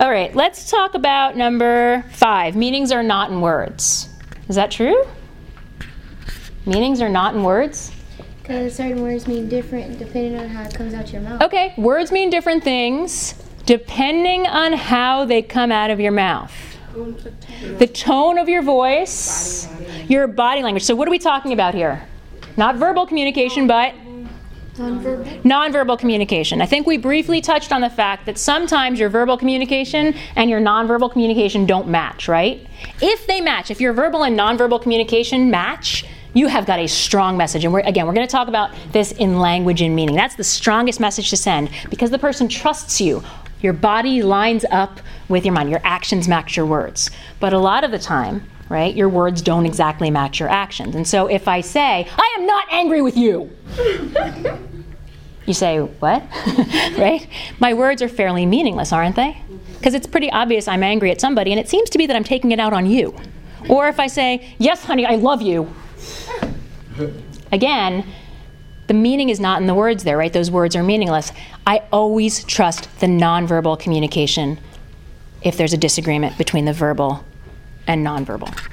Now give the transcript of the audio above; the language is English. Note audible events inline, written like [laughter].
All right, let's talk about number five. Meanings are not in words. Is that true? Meanings are not in words? Because certain words mean different depending on how it comes out your mouth. Okay, words mean different things depending on how they come out of your mouth. The tone of your voice, your body language. So, what are we talking about here? Not verbal communication, but Nonverbal. nonverbal communication. I think we briefly touched on the fact that sometimes your verbal communication and your nonverbal communication don't match, right? If they match, if your verbal and nonverbal communication match, you have got a strong message. And we're, again, we're going to talk about this in language and meaning. That's the strongest message to send because the person trusts you. Your body lines up with your mind, your actions match your words. But a lot of the time, right, your words don't exactly match your actions. And so if I say, I am not angry with you, [laughs] you say, What? [laughs] right? My words are fairly meaningless, aren't they? Because it's pretty obvious I'm angry at somebody, and it seems to be that I'm taking it out on you. Or if I say, Yes, honey, I love you. Again, the meaning is not in the words there, right? Those words are meaningless. I always trust the nonverbal communication if there's a disagreement between the verbal and nonverbal.